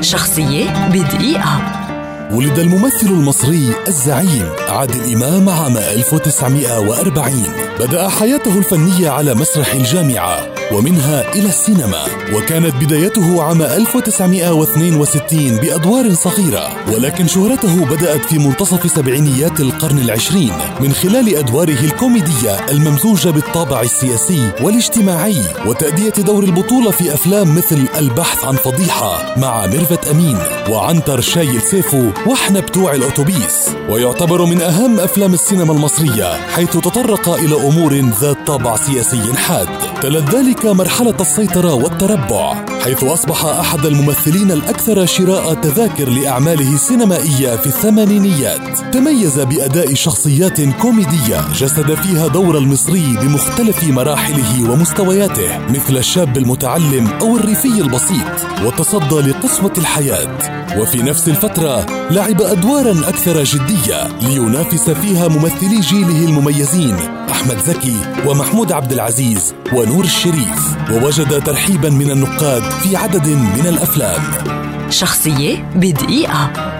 شخصية بدقيقة. ولد الممثل المصري الزعيم عادل إمام عام 1940 بدأ حياته الفنية على مسرح الجامعة. ومنها إلى السينما. وكانت بدايته عام 1962 بأدوار صغيرة ولكن شهرته بدأت في منتصف سبعينيات القرن العشرين من خلال أدواره الكوميدية الممزوجة بالطابع السياسي والاجتماعي وتأدية دور البطولة في أفلام مثل البحث عن فضيحة مع ميرفت أمين وعنتر شايل سيفو وإحنا بتوع الأتوبيس. ويعتبر من أهم أفلام السينما المصرية حيث تطرق إلى أمور ذات طابع سياسي حاد. تلت ذلك مرحلة السيطرة والتربع حيث أصبح أحد الممثلين الأكثر شراء تذاكر لأعماله السينمائية في الثمانينيات. تميز بأداء شخصيات كوميدية جسد فيها دور المصري بمختلف مراحله ومستوياته مثل الشاب المتعلم أو الريفي البسيط وتصدى لقسوة الحياة. وفي نفس الفترة لعب أدوارا أكثر جدية لينافس فيها ممثلي جيله المميزين أحمد زكي ومحمود عبد العزيز ونور الشريف ووجد ترحيبا من النقاد في عدد من الأفلام. شخصية بدقيقة.